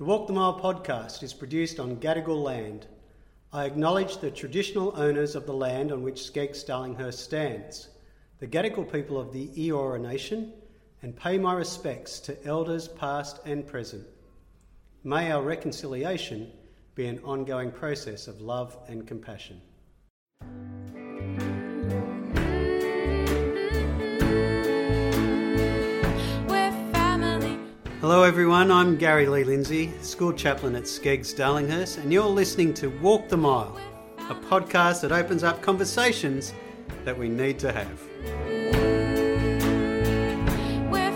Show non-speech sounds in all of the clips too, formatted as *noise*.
The Walk the Mile podcast is produced on Gadigal land. I acknowledge the traditional owners of the land on which SCEGGS Darlinghurst stands, the Gadigal people of the Eora Nation, and pay my respects to elders past and present. May our reconciliation be an ongoing process of love and compassion. Hello, everyone. I'm Gary Lee Lindsay, school chaplain at SCEGGS Darlinghurst, and you're listening to Walk the Mile, a podcast that opens up conversations that we need to have. We're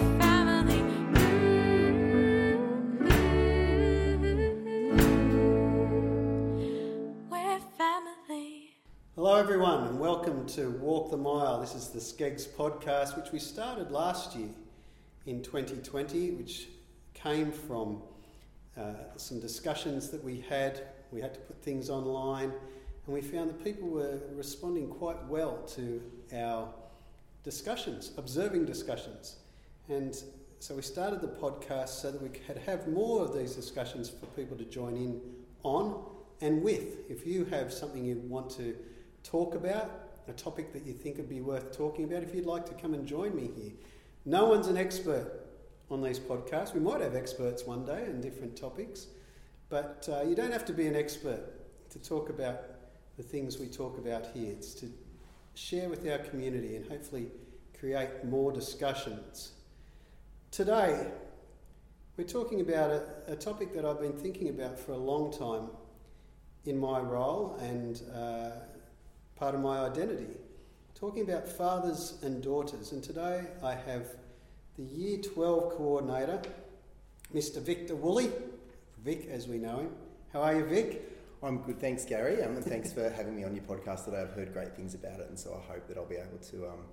family. Hello, everyone, and welcome to Walk the Mile. This is the SCEGGS podcast, which we started last year in 2020, which came from uh, some discussions that we had. We had to put things online, and we found that people were responding quite well to our discussions, observing discussions. And so we started the podcast so that we could have more of these discussions for people to join in on and with. If you have something you want to talk about, a topic that you think would be worth talking about, if you'd like to come and join me here. No one's an expert on these podcasts. We might have experts one day in different topics, but uh, you don't have to be an expert to talk about the things we talk about here. It's to share with our community and hopefully create more discussions. Today, we're talking about a, a topic that I've been thinking about for a long time in my role and uh, part of my identity. Talking about fathers and daughters, and today I have the Year 12 coordinator, Mr. Victor Woolley, Vic as we know him. How are you, Vic? I'm good, thanks, Gary, um, and thanks for having me on your podcast today. I've heard great things about it, and so I hope that I'll be able to um,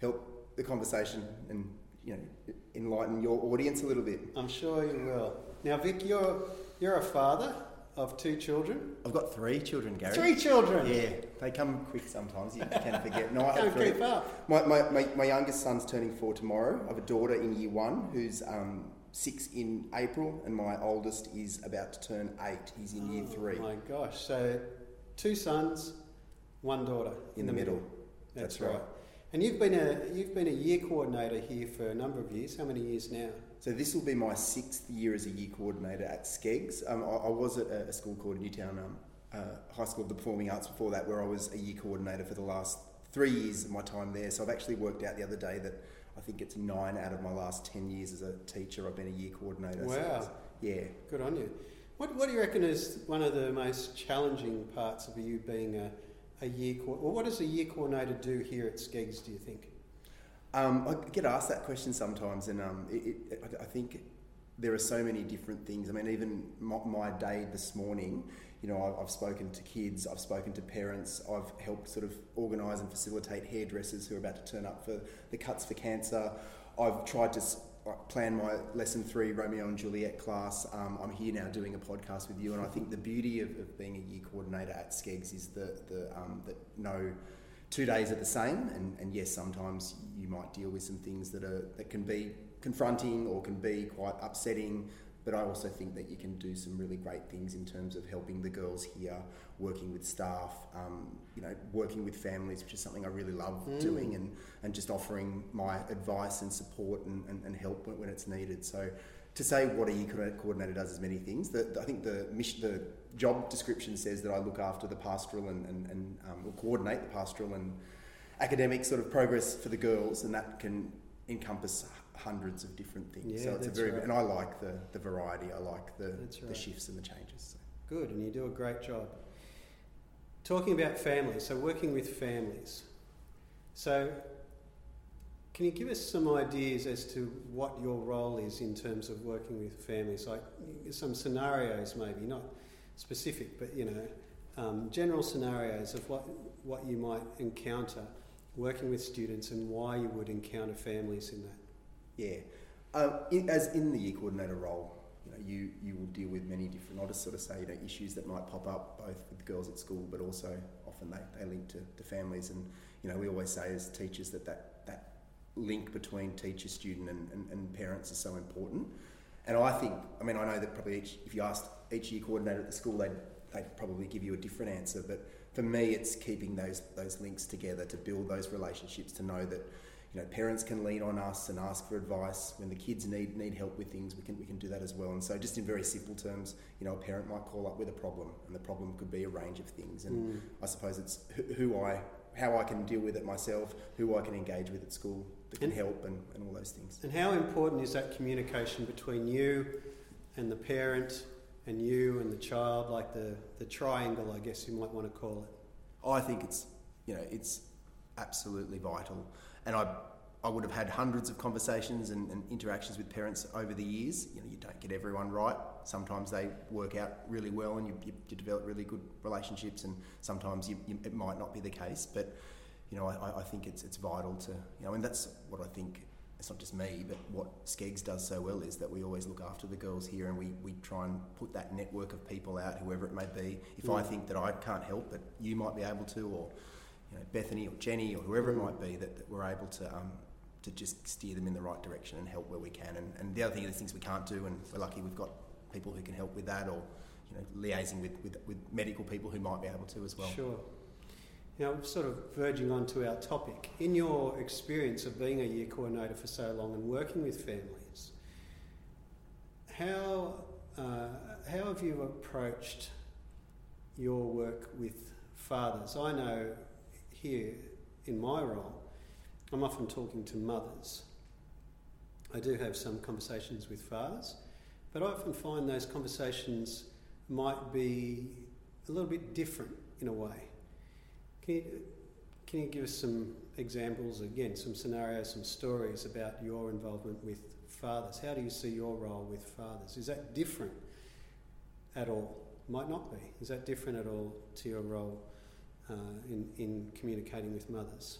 help the conversation and you know enlighten your audience a little bit. I'm sure you will. Now, Vic, you're you're a father of two children. I've got three children, Gary. Three children. Yeah, they come quick sometimes. You can forget. *laughs* No, I have three. keep up. My, my, my, my youngest son's turning four tomorrow. I have a daughter in year one who's um, six in April, and my oldest is about to turn eight. He's in year three. Oh my gosh! So, two sons, one daughter In the middle. That's, That's right. right. And you've been a you've been a year coordinator here for a number of years. How many years now? So this will be my sixth year as a year coordinator at SCEGGS. Um, I, I was at a, a school called Newtown um, uh, High School of the Performing Arts before that, where I was a year coordinator for the last three years of my time there. So I've actually worked out the other day that I think it's nine out of my last ten years as a teacher. I've been a year coordinator. Wow. it's- yeah. Good on you. What, what do you reckon is one of the most challenging parts of you being a, a year co- or what does a year coordinator do here at SCEGGS, do you think? Um, I get asked that question sometimes, and um, it, it, I think there are so many different things. I mean, even my, my day this morning, you know, I've, I've spoken to kids, I've spoken to parents, I've helped sort of organise and facilitate hairdressers who are about to turn up for the cuts for cancer. I've tried to plan my lesson three Romeo and Juliet class. Um, I'm here now doing a podcast with you, and I think the beauty of, of being a year coordinator at SCEGGS is the, the um, that no two days are the same and, and yes sometimes you might deal with some things that are that can be confronting or can be quite upsetting but I also think that you can do some really great things in terms of helping the girls here, working with staff, um, you know, working with families, which is something I really love Mm. doing, and, and just offering my advice and support and, and, and help when, when it's needed. So, to say what a year coordinator- does is many things. The, the- I think the mission, the job description says that I look after the pastoral and, and, and um, coordinate the pastoral and academic sort of progress for the girls, and that can encompass hundreds of different things. Yeah, so it's a very right. and I like the, the variety. I like the, That's the shifts and the changes. So. Good, and you do a great job. Talking about families, so working with families. So, can you give us some ideas as to what your role is in terms of working with families? Like some scenarios, maybe not specific, but you know, um, general scenarios of what what you might encounter working with students and why you would encounter families in that. Yeah. Um, in, as in the year coordinator role, you know, you, you will deal with many different, I'll just sort of say, you know, issues that might pop up both with girls at school, but also often they, they link to, to families. And, you know, we always say as teachers that that, that link between teacher, student and, and, and parents is so important. And I think, I mean, I know that probably each, if you asked each year coordinator at the school, they'd, they'd probably give you a different answer. But for me, it's keeping those those links together to build those relationships, to know that you know parents can lean on us and ask for advice when the kids need need help with things. We can we can do that as well. And so, just in very simple terms, you know, a parent might call up with a problem, and the problem could be a range of things. And mm. I suppose it's who I how I can deal with it myself, who I can engage with at school that can and, help, and, and all those things. And how important is that communication between you and the parent and you and the child, like the, the triangle, I guess you might want to call it? I think it's, you know, it's absolutely vital. And I, I would have had hundreds of conversations and, and, interactions with parents over the years. You know, you don't get everyone right. Sometimes they work out really well, and you, you, you develop really good relationships. And sometimes you, it might not be the case. But you know, I, I think it's it's vital to you know, and that's what I think it's not just me, but what SCEGGS does so well is that we always look after the girls here and we, we try and put that network of people out, whoever it may be. If mm. I think that I can't help, but you might be able to, or you know, Bethany or Jenny or whoever mm. it might be, that, that we're able to um, to just steer them in the right direction and help where we can. And, and the other thing the things we can't do, and we're lucky we've got people who can help with that, or you know, liaising with, with, with medical people who might be able to as well. Sure. Now, sort of verging on to our topic, in your experience of being a year coordinator for so long and working with families, how, uh, how have you approached your work with fathers? I know here in my role, I'm often talking to mothers. I do have some conversations with fathers, but I often find those conversations might be a little bit different in a way. Can you, can you give us some examples, again, some scenarios, some stories about your involvement with fathers? How do you see your role with fathers? Is that different at all? Might not be. Is that different at all to your role uh, in, in communicating with mothers?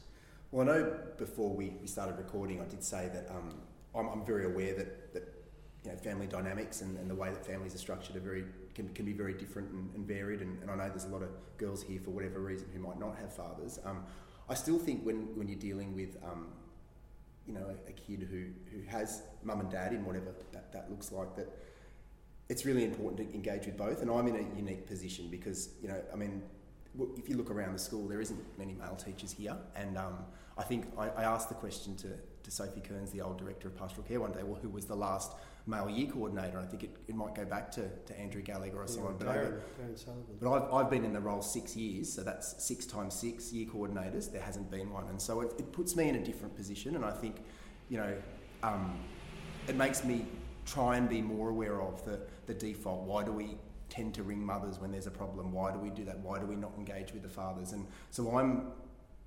Well, I know before we, we started recording, I did say that um, I'm, I'm very aware that, that you know, family dynamics and, and the way that families are structured are very can, can be very different and, and varied. And, and, I know there's a lot of girls here for whatever reason who might not have fathers. Um, I still think when, when you're dealing with um, you know a, a, kid who, who has mum and dad in whatever that, that looks like that it's really important to engage with both. And I'm in a unique position because you know I mean if you look around the school, there isn't many male teachers here, and um, I think I, I, asked the question to, to Sophie Kearns, the old director of pastoral care, one day. Well, who was the last male year coordinator. I think it, it might go back to, to Andrew Gallagher or yeah, someone. But, Darren, Darren but I've, I've been in the role six years, so that's six times six year coordinators. There hasn't been one. And so it, it puts me in a different position. And I think, you know, um, it makes me try and be more aware of the, the default. Why do we tend to ring mothers when there's a problem? Why do we do that? Why do we not engage with the fathers? And so I'm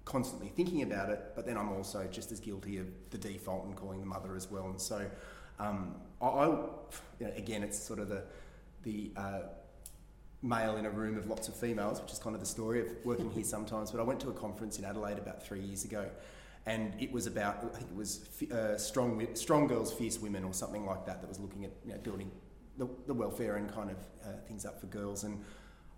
constantly thinking about it, but then I'm also just as guilty of the default and calling the mother as well. And so um, I, I you know, again, it's sort of the the uh, male in a room of lots of females, which is kind of the story of working here sometimes. But I went to a conference in Adelaide about three years ago, and it was about I think it was uh, strong strong girls, fierce women, or something like that. That was looking at you know, building the, the, welfare and kind of uh, things up for girls. And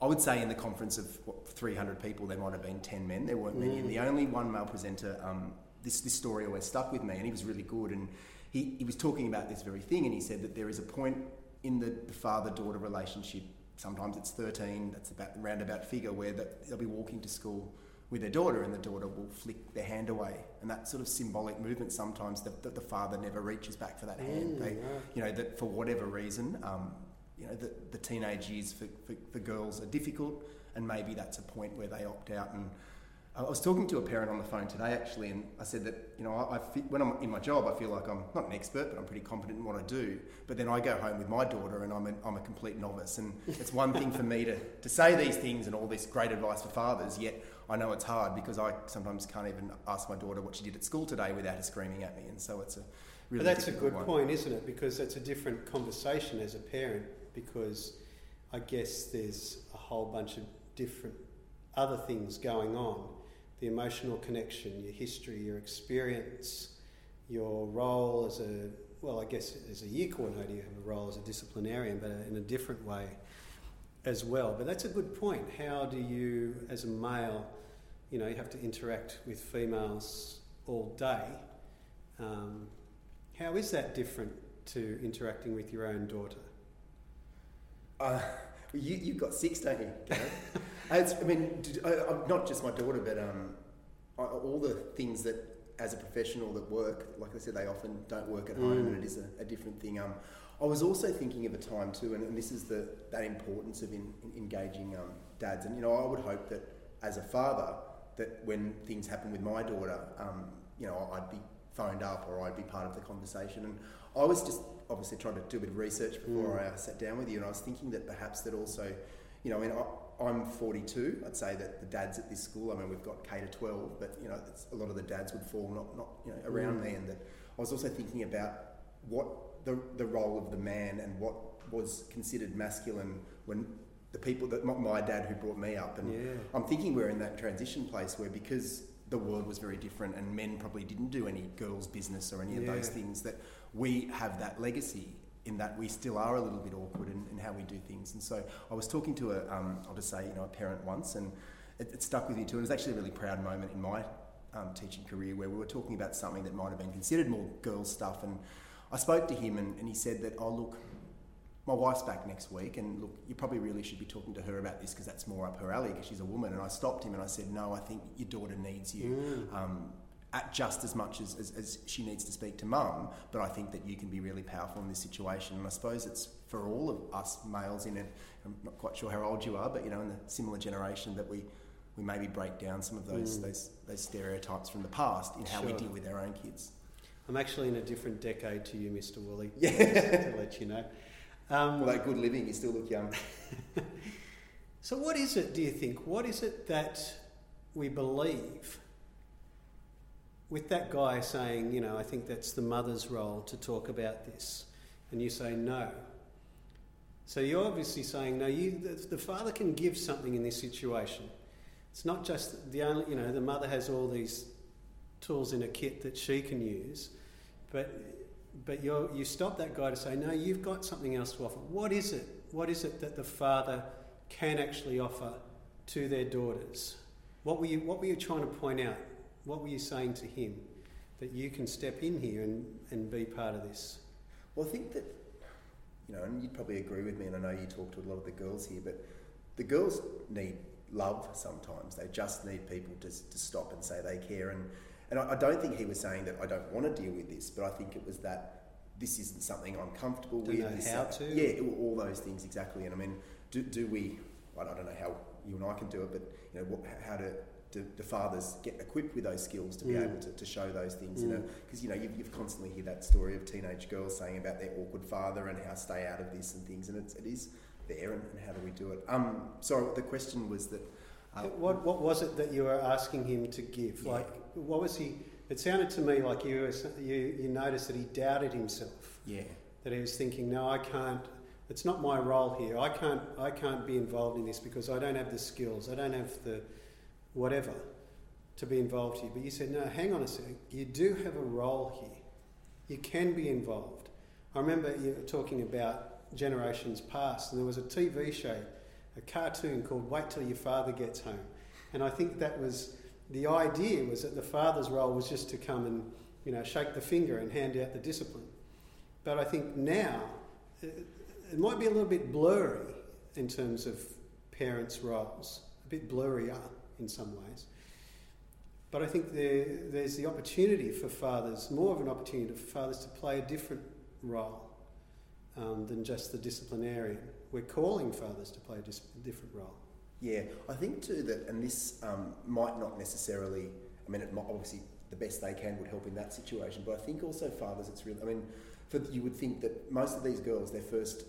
I would say in the conference of what, 300 people, there might have been 10 men. There weren't many, and the mm. only one male presenter. Um, this this story always stuck with me, and he was really good and he, he was talking about this very thing and he said that there is a point in the, the father daughter relationship, sometimes it's 13, that's about the roundabout figure, where that they'll be walking to school with their daughter and the daughter will flick their hand away. And that sort of symbolic movement sometimes that, the father never reaches back for that hand. Mm, they, You know, that for whatever reason, um, you know, the, the teenage years for, for, for girls are difficult and maybe that's a point where they opt out and I was talking to a parent on the phone today actually, and I said that you know I, I when I'm in my job, I feel like I'm not an expert, but I'm pretty competent in what I do. But then I go home with my daughter, and I'm a, I'm a complete novice. And it's one thing for me to, to say these things and all this great advice for fathers, yet I know it's hard because I sometimes can't even ask my daughter what she did at school today without her screaming at me. And so it's a really. But that's a good one. point, isn't it? Because that's a different conversation as a parent. Because I guess there's a whole bunch of different other things going on the emotional connection, your history, your experience, your role as a, well, I guess as a year coordinator, you have a role as a disciplinarian, but in a different way as well. But that's a good point. How do you, as a male, you know, you have to interact with females all day. Um, how is that different to interacting with your own daughter? Uh, you, you've got six, don't you? *laughs* It's, I mean, d- I- not just my daughter, but um, I- all the things that, as a professional, that work. Like I said, they often don't work at home, Mm. and it is a, a different thing. Um, I was also thinking of a time too, and, and this is the that importance of in, in engaging um, dads. And you know, I would hope that as a father, that when things happen with my daughter, um, you know, I'd be phoned up or I'd be part of the conversation. And I was just obviously trying to do a bit of research before Mm. I uh, sat down with you, and I was thinking that perhaps that also, you know, I mean, I, I'm 42. I'd say that the dads at this school, I mean, we've got K to 12, but you know, it's, a lot of the dads would fall not, not you know, around Mm. me, and that I was also thinking about what the the role of the man and what was considered masculine when the people that my, my dad who brought me up, and Yeah. I'm thinking we're in that transition place where because the world was very different and men probably didn't do any girls' business or any of those things, that we have that legacy in that we still are a little bit awkward in, in how we do things. And so I was talking to a, um, I'll just say, you know, a parent once, and it, it stuck with me too. And it was actually a really proud moment in my um, teaching career where we were talking about something that might have been considered more girls' stuff. And I spoke to him, and, and he said that, oh, look, my wife's back next week, and look, you probably really should be talking to her about this because that's more up her alley because she's a woman. And I stopped him and I said, no, I think your daughter needs you Mm. um, at just as much as, as, as she needs to speak to mum, but I think that you can be really powerful in this situation. And I suppose it's for all of us males in it, I'm not quite sure how old you are, but you know, in the similar generation that we, we maybe break down some of those, Mm. those, those stereotypes from the past in how we deal with our own kids. I'm actually in a different decade to you, Mr. Woolley. Yeah. To let you know. Um, Well, that good living, you still look young. *laughs* So, what is it, do you think? What is it that we believe with that guy saying, you know, I think that's the mother's role to talk about this, and you say no? So, you're obviously saying, no, you, the, the father can give something in this situation. It's not just the only, you know, the mother has all these tools in a kit that she can use, but but you you stop that guy to say, no, you've got something else to offer. What is it? What is it that the father can actually offer to their daughters? What were you What were you trying to point out? What were you saying to him that you can step in here and, and be part of this? Well, I think that, you know, and you'd probably agree with me, and I know you talk to a lot of the girls here, but the girls need love sometimes. They just need people to, to stop and say they care. And, and I, I don't think he was saying that I don't want to deal with this, but I think it was that this isn't something I'm comfortable Don't with. know this- how to. Yeah, all- all those things exactly. And I mean, do, do we, I don't know how you and I can do it, but, you know, what, how to, do the fathers get equipped with those skills to be Mm. able to, to show those things, you Mm. know, because you know you've, you've constantly hear that story of teenage girls saying about their awkward father and how stay out of this and things, and it's, it is there, and, and how do we do it? Um, sorry, the question was that. Uh, what What was it that you were asking him to give? Yeah. Like, what was he? It sounded to me like you were, you you noticed that he doubted himself. Yeah, that he was thinking, no, I can't. It's not my role here. I can't. I can't be involved in this because I don't have the skills. I don't have the whatever to be involved here. But you said, no, hang on a second. You do have a role here. You can be involved. I remember you were talking about generations past, and there was a TV show, a cartoon called "Wait Till Your Father Gets Home," and I think that was the idea was that the father's role was just to come and you know shake the finger and hand out the discipline. But I think now it, might be a little bit blurry in terms of parents' roles, a bit blurrier in some ways. But I think there, there's the opportunity for fathers, more of an opportunity for fathers to play a different role um, than just the disciplinarian. We're calling fathers to play a dis- different role. yeah. I think too that, and this um, might not necessarily. I mean, might, obviously the best they can would help in that situation, but I think also fathers, it's real. I mean, for you would think that most of these girls, their first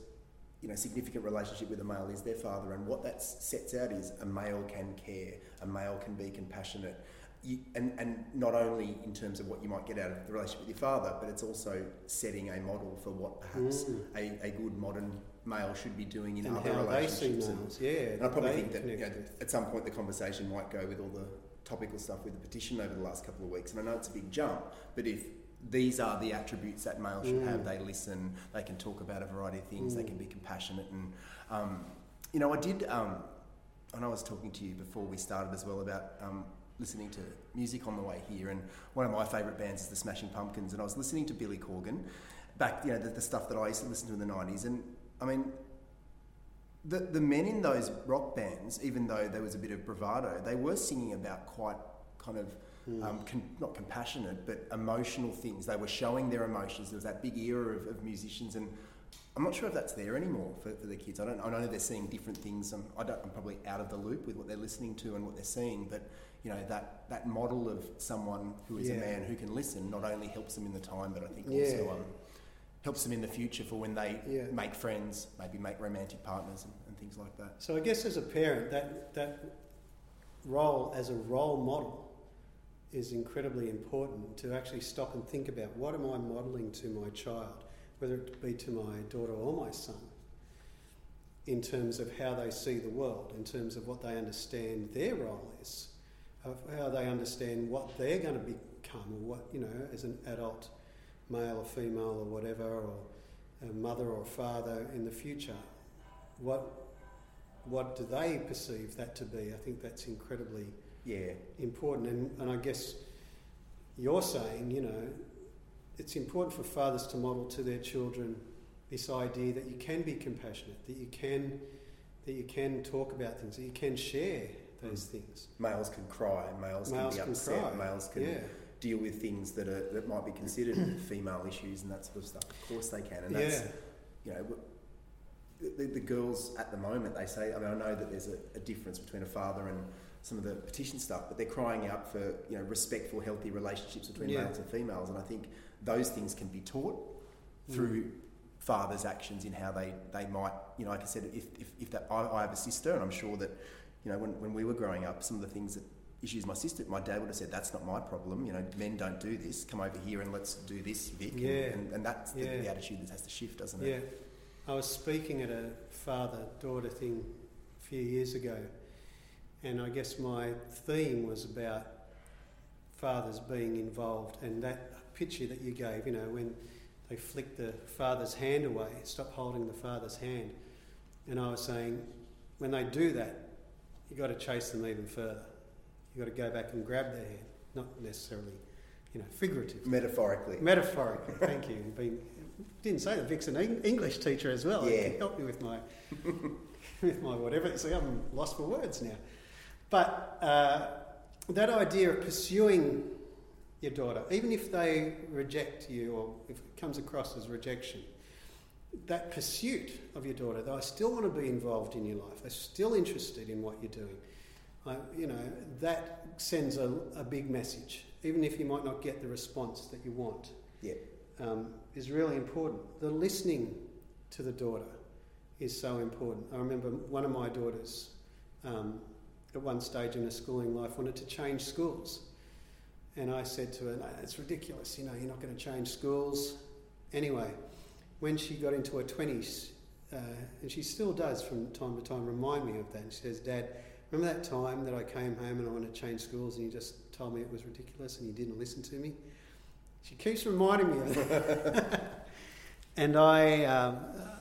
you know, significant relationship with a male is their father, and what that sets out is a male can care, a male can be compassionate, you, and and not only in terms of what you might get out of the relationship with your father, but it's also setting a model for what perhaps Mm. a, a good modern male should be doing in and other how they see relationships. and- yeah. and I probably think that you know, at some point the conversation might go with all the topical stuff with the petition over the last couple of weeks. And I know it's a big jump, but if these are the attributes that males should Mm. have, they listen, they can talk about a variety of things, they Mm. can be compassionate. And, um, you know, I did, um, I know I was talking to you before we started as well about um, listening to music on the way here. And one of my favourite bands is the Smashing Pumpkins. And I was listening to Billy Corgan. back, you know, the, the stuff that I used to listen to in the 90s. And I mean, the, the men in those rock bands, even though there was a bit of bravado, they were singing about quite kind of Hmm. um, con- not compassionate, but emotional things. They were showing their emotions. There was that big era of, of musicians, and I'm not sure if that's there anymore for, for the kids. I don't. I know they're seeing different things. I'm, I don't, I'm probably out of the loop with what they're listening to and what they're seeing, but you know that that model of someone who is Yeah. a man who can listen not only helps them in the time, but I think Yeah. also um, helps them in the future for when they Yeah. make friends, maybe make romantic partners and, and things like that. So I guess as a parent, that that role as a role model is incredibly important to actually stop and think about what am I modelling to my child, whether it be to my daughter or my son, in terms of how they see the world, in terms of what they understand their role is, of how they understand what they're going to become, or what you know as an adult, male or female or whatever, or a mother or father in the future. What what do they perceive that to be? I think that's incredibly Yeah, important. And, and I guess you're saying, you know, it's important for fathers to model to their children this idea that you can be compassionate, that you can that you can talk about things, that you can share those mm. things. males can cry, males, Males can can be upset, cry. males can Yeah. deal with things that are that might be considered *coughs* female issues and that sort of stuff. Of course they can, and Yeah. that's you know. The, the girls at the moment, they say. I mean, I know that there's a, a difference between a father and some of the petition stuff, but they're crying out for you know respectful, healthy relationships between Yeah. males and females, and I think those things can be taught through fathers' actions in how they, they might, you know, like I said, if, if, if that, I, I have a sister and I'm sure that, you know, when, when we were growing up, some of the things that issues my sister, my dad would have said, that's not my problem, you know, men don't do this, come over here and let's do this, Vic. And- Yeah. And, and that's the, Yeah. the attitude that has to shift, doesn't it? Yeah. I was speaking at a father daughter thing a few years ago, and I guess my theme was about fathers being involved and that picture that you gave, you know, when they flick the father's hand away, stop holding the father's hand. And I was saying, when they do that, you've got to chase them even further. You've got to go back and grab their hand, not necessarily, you know, figuratively. Metaphorically. Metaphorically, thank you. Being, didn't say that Vic's an English teacher as well. Yeah. He helped me with my *laughs* with my whatever. See, I'm lost for words now. But uh, that idea of pursuing your daughter, even if they reject you or if it comes across as rejection, that pursuit of your daughter, they still want to be involved in your life. They're still interested in what you're doing. I, you know, that sends a, a big message, even if you might not get the response that you want Yeah. um, is really important. The listening to the daughter is so important. I remember one of my daughters um, at one stage in her schooling life wanted to change schools. And I said to her, no, it's ridiculous, you know, you're not going to change schools. Anyway, when she got into her 20s, uh, and she still does from time to time remind me of that. And she says, Dad, remember that time that I came home and I wanted to change schools and you just told me it was ridiculous and you didn't listen to me? She keeps reminding me of that. *laughs* and I, um,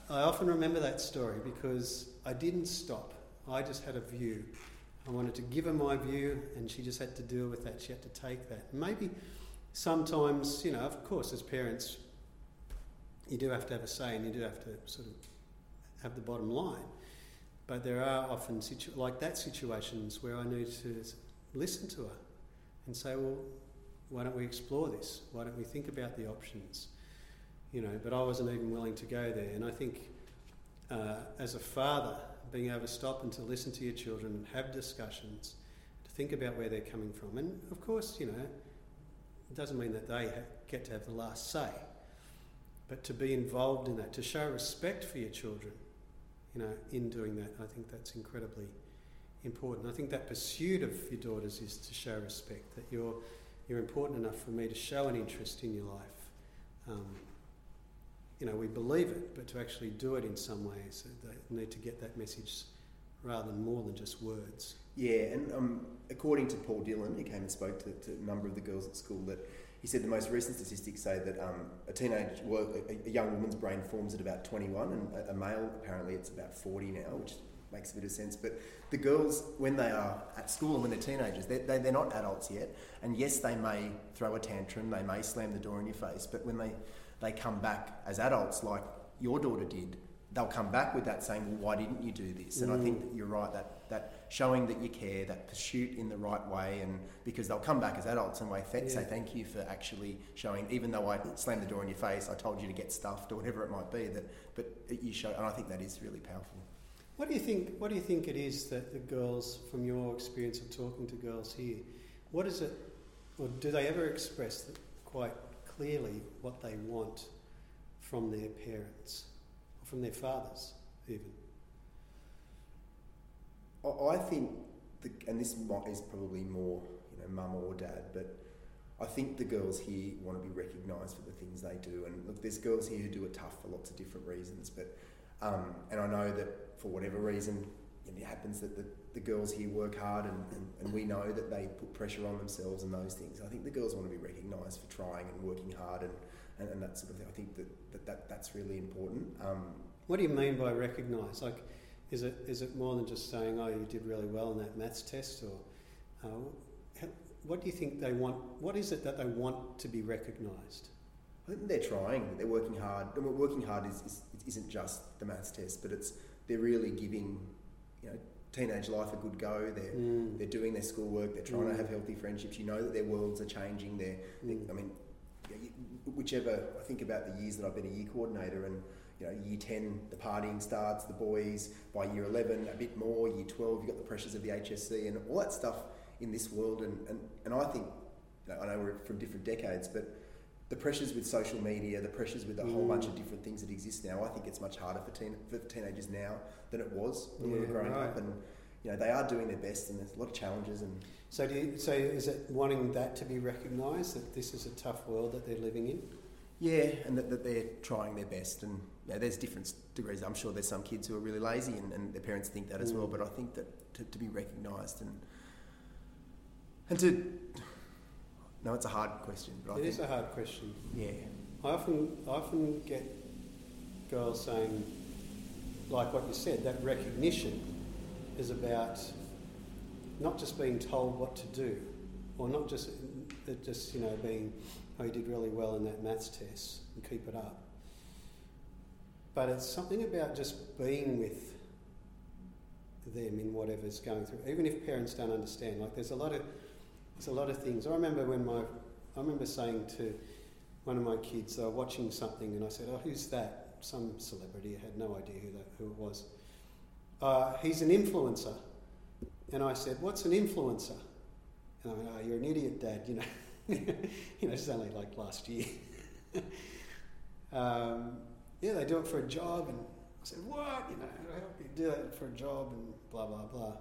I often remember that story because I didn't stop. I just had a view. I wanted to give her my view, and she just had to deal with that. She had to take that. Maybe sometimes, you know, of course, as parents, you do have to have a say and you do have to sort of have the bottom line. But there are often, situ- like that, situations where I need to listen to her and say, well, why don't we explore this? Why don't we think about the options? You know, but I wasn't even willing to go there. And I think uh, as a father, being able to stop and to listen to your children and have discussions, to think about where they're coming from. And of course, you know, it doesn't mean that they get to have the last say, but to be involved in that, to show respect for your children, you know, in doing that, I think that's incredibly important. I think that pursuit of your daughters is to show respect, that you're, you're important enough for me to show an interest in your life. Um, you know, we believe it, but to actually do it in some ways, uh, they need to get that message rather than more than just words. Yeah, and um, according to Paul Dillon, he came and spoke to, to a number of the girls at school, that he said the most recent statistics say that um, a teenage, well, a, a young woman's brain forms at about 21, and a, a male apparently it's about 40 now, which makes a bit of sense. But the girls, when they are at school and when they're teenagers, they're, they, they're not adults yet. And yes, they may throw a tantrum, they may slam the door in your face, but when they they come back as adults, like your daughter did, they'll come back with that saying, "Well, why didn't you do this?" And I think that you're right that that showing that you care, that pursuit in the right way, and because they'll come back as adults and way Yeah. say thank you for actually showing, even though I slammed the door in your face, I told you to get stuffed or whatever it might be. That, but you show, and I think that is really powerful. What do you think? What do you think it is that the girls, from your experience of talking to girls here, what is it, or do they ever express that quite clearly what they want from their parents, or from their fathers, even? I- think, the, and this is probably more, you know, mum or dad, but I think the girls here want to be recognised for the things they do. And look, there's girls here who do it tough for lots of different reasons, but um, and I know that for whatever reason, it happens that the, the girls here work hard, and, and, and we know that they put pressure on themselves and those things. I think the girls want to be recognised for trying and working hard and, and, and that sort of thing. I think that, that, that that's really important. Um, What do you mean by recognise? Like, is it is it more than just saying, "Oh, you did really well in that maths test," or uh, what do you think they want? What is it that they want to be recognised? I think they're trying. They're working hard. I mean, working hard is, is isn't just the maths test, but it's they're really giving, you know, teenage life a good go. They're Mm. they're doing their schoolwork. They're trying Mm. to have healthy friendships. You know that their worlds are changing. They're, they Mm. I mean, whichever. I think about the years that I've been a year coordinator, and you know, year ten, the partying starts. The boys by year eleven, a bit more. Year twelve, you have got the pressures of the HSC and all that stuff in this world. And and, and I think, you know, I know we're from different decades, but the pressures with social media, the pressures with a whole Mm. bunch of different things that exist now, I think it's much harder for, teen, for teenagers now than it was when we were growing right. up. And you know, they are doing their best, and there's a lot of challenges. And So, do you, so is it wanting that to be recognised that this is a tough world that they're living in? yeah, and that, that they're trying their best. And you know, there's different degrees. I'm sure there's some kids who are really lazy, and, and their parents think that as well. Mm. But I think that to, to be recognised and and to no, it's a hard question. But I think, is a hard question. yeah, I often, I often get girls saying, like what you said, that recognition is about not just being told what to do, or not just, it just you know, being, oh, you did really well in that maths test, and keep it up. But it's something about just being with them in whatever's going through, even if parents don't understand. Like there's a lot of, there's a lot of things. I remember when my, I remember saying to one of my kids, they were watching something, and I said, "Oh, who's that? Some celebrity." I had no idea who that who it was. Uh, he's an influencer, and I said, "What's an influencer?" And I went, "Oh, you're an idiot, Dad." You know, *laughs* you know, it's only like last year. *laughs* um, yeah, they do it for a job, and I said, "What? You know, how help you do it for a job?" And blah blah blah.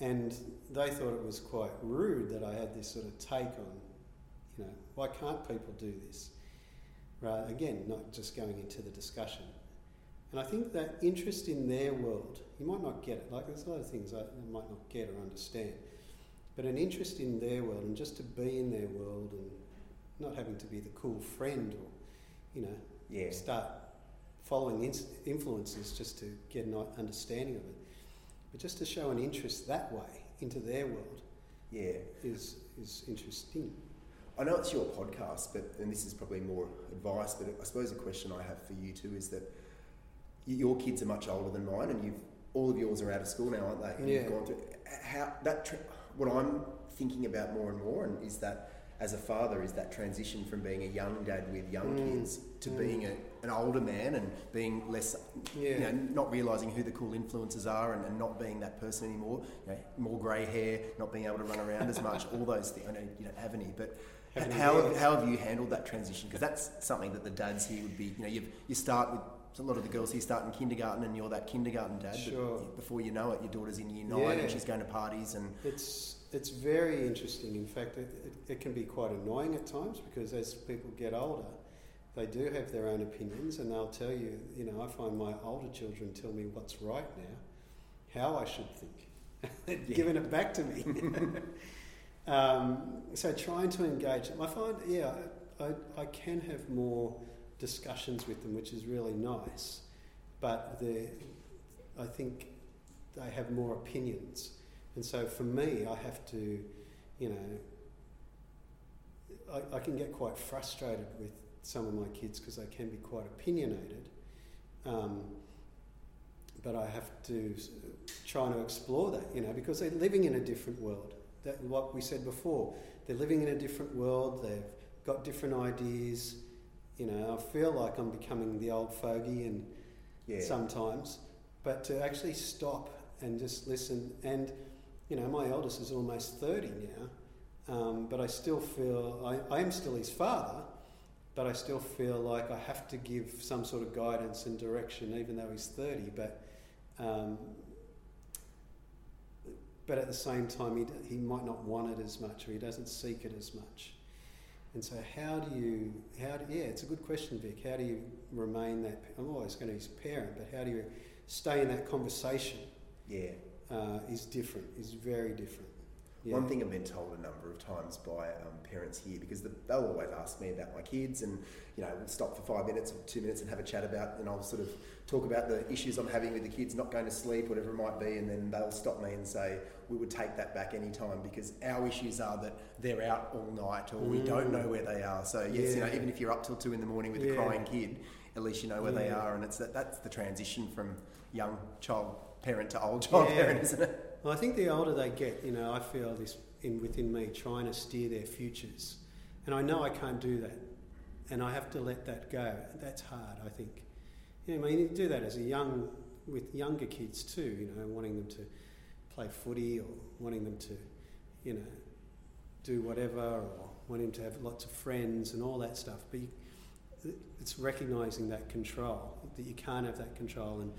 And they thought it was quite rude that I had this sort of take on you know, why can't people do this? Right, again, not just going into the discussion. And I think that interest in their world, you might not get it, like there's a lot of things I might not get or understand, but an interest in their world and just to be in their world and not having to be the cool friend or, you know, yeah. start following influences just to get an understanding of it. But just to show an interest that way into their world Yeah, is, is interesting. I know it's your podcast, but and this is probably more advice. But I suppose a question I have for you too is that your kids are much older than mine, and you've all of yours are out of school now, aren't they? And Yeah. You've gone through how that. What I'm thinking about more and more, and is that as a father, is that transition from being a young dad with young Mm, kids to mm. being a, an older man and being less, Yeah. you know, not realizing who the cool influences are, and, and not being that person anymore. You know, more grey hair, not being able to run around as much. all those things. I know you don't have any, but how, hair. how have you handled that transition? Because that's something that the dads here would be, you know, you you start with a lot of the girls here start in kindergarten and you're that kindergarten dad. Sure. Before you know it, your daughter's in year nine Yeah. and she's going to parties and It's it's very interesting. In fact, it, it, it can be quite annoying at times because as people get older, they do have their own opinions, and they'll tell you. You know, I find my older children tell me what's right now, how I should think, *laughs* Yeah. it back to me. *laughs* um, so trying to engage them, I find yeah, I, I can have more discussions with them, which is really nice, but the I think they have more opinions. And so for me, I have to, you know, I, I can get quite frustrated with some of my kids because they can be quite opinionated. Um, but I have to try to explore that, you know, because they're living in a different world. That what we said before, they're living in a different world. They've got different ideas. You know, I feel like I'm becoming the old fogey and Yeah. sometimes, but to actually stop and just listen. And you know, my eldest is almost thirty now, um, but I still feel I, I am still his father, but I still feel like I have to give some sort of guidance and direction, even though he's thirty. But um, but at the same time, he, he might not want it as much, or he doesn't seek it as much. And so, how do you, how do, yeah, it's a good question, Vic. How do you remain that? I'm always going to be his parent, but how do you stay in that conversation? Yeah. Uh, is different, is very different. Yeah. One thing I've been told a number of times by um, parents here, because the, they'll always ask me about my kids, and you know, we'll stop for five minutes or two minutes and have a chat about, and I'll sort of talk about the issues I'm having with the kids, not going to sleep, whatever it might be, and then they'll stop me and say, we would take that back any time because our issues are that they're out all night or we don't know where they are. So yes, you know, even if you're up till two in the morning with Yeah. a crying kid, at least you know where they are, and it's that that's the transition from young child parent to old child Yeah. parent, isn't it? Well, I think the older they get, you know, I feel this in within me trying to steer their futures, and I know I can't do that, and I have to let that go. That's hard, I think. Yeah, I mean, you do that as a young with younger kids too. You know, wanting them to play footy or wanting them to, you know, do whatever or wanting to have lots of friends and all that stuff. But you, it's recognizing that control that you can't have that control and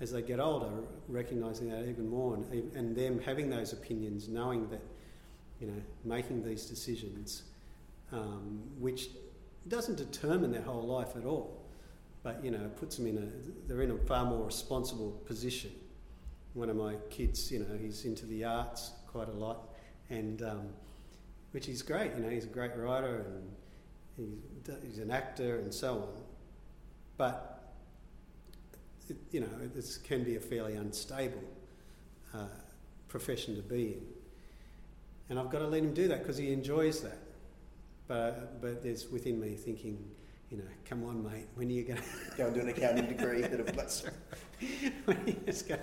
as they get older, recognizing that even more, and, and them having those opinions, knowing that, you know, making these decisions, um, which doesn't determine their whole life at all, but you know, puts them in a, they're in a far more responsible position. One of my kids, you know, he's into the arts quite a lot, and um, which is great. You know, he's a great writer and he's, he's an actor and so on, but it, you know, this can be a fairly unstable uh, profession to be in. And I've got to let him do that because he enjoys that. But, but there's within me thinking, you know, come on, mate, when are you going *laughs* to Go and do an accounting degree. That'll, that's, *laughs* to. when are you just go?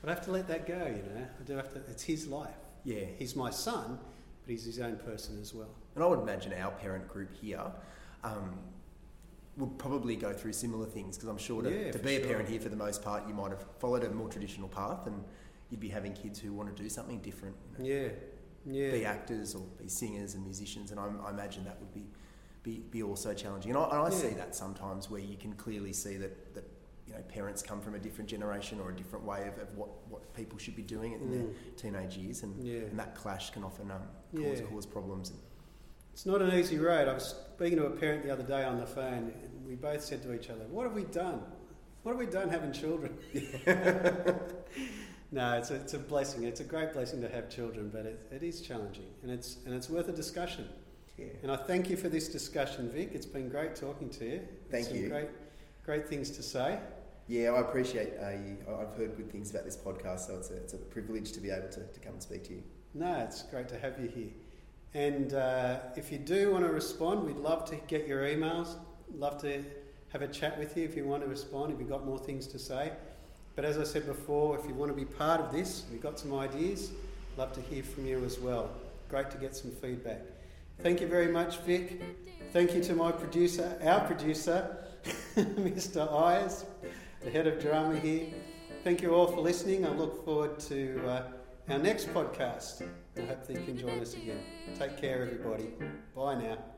But I have to let that go, you know. I do have to, it's his life. yeah. He's my son, but he's his own person as well. And I would imagine our parent group here um, would probably go through similar things because I'm sure to, Yeah, to be a sure. parent here for the most part, you might have followed a more traditional path and you'd be having kids who want to do something different. You know, Yeah, yeah. Be actors or be singers and musicians, and I, I imagine that would be, be, be also challenging. And I, and I see that sometimes where you can clearly see that, that you know parents come from a different generation or a different way of, of what, what people should be doing in their Mm. teenage years, and, Yeah. and that clash can often um, cause, Yeah. cause problems. It's not an easy road. I was speaking to a parent the other day on the phone, and we both said to each other, What have we done? What have we done having children? *laughs* no, it's a, it's a blessing. It's a great blessing to have children, but it, it is challenging, and it's, and it's worth a discussion. Yeah. And I thank you for this discussion, Vic. It's been great talking to you. Thank Some you. Great, great things to say. Yeah, I appreciate uh, you. I've heard good things about this podcast, so it's a, it's a privilege to be able to, to come and speak to you. No, it's great to have you here. And uh, if you do want to respond, we'd love to get your emails. Love to have a chat with you if you want to respond, if you've got more things to say. But as I said before, if you want to be part of this, we've got some ideas. Love to hear from you as well. Great to get some feedback. Thank you very much, Vic. Thank you to my producer, our producer, *laughs* Mr. Ayers, the head of drama here. Thank you all for listening. I look forward to uh, our next podcast. I hope that you can join us again. Take care, everybody. Bye now.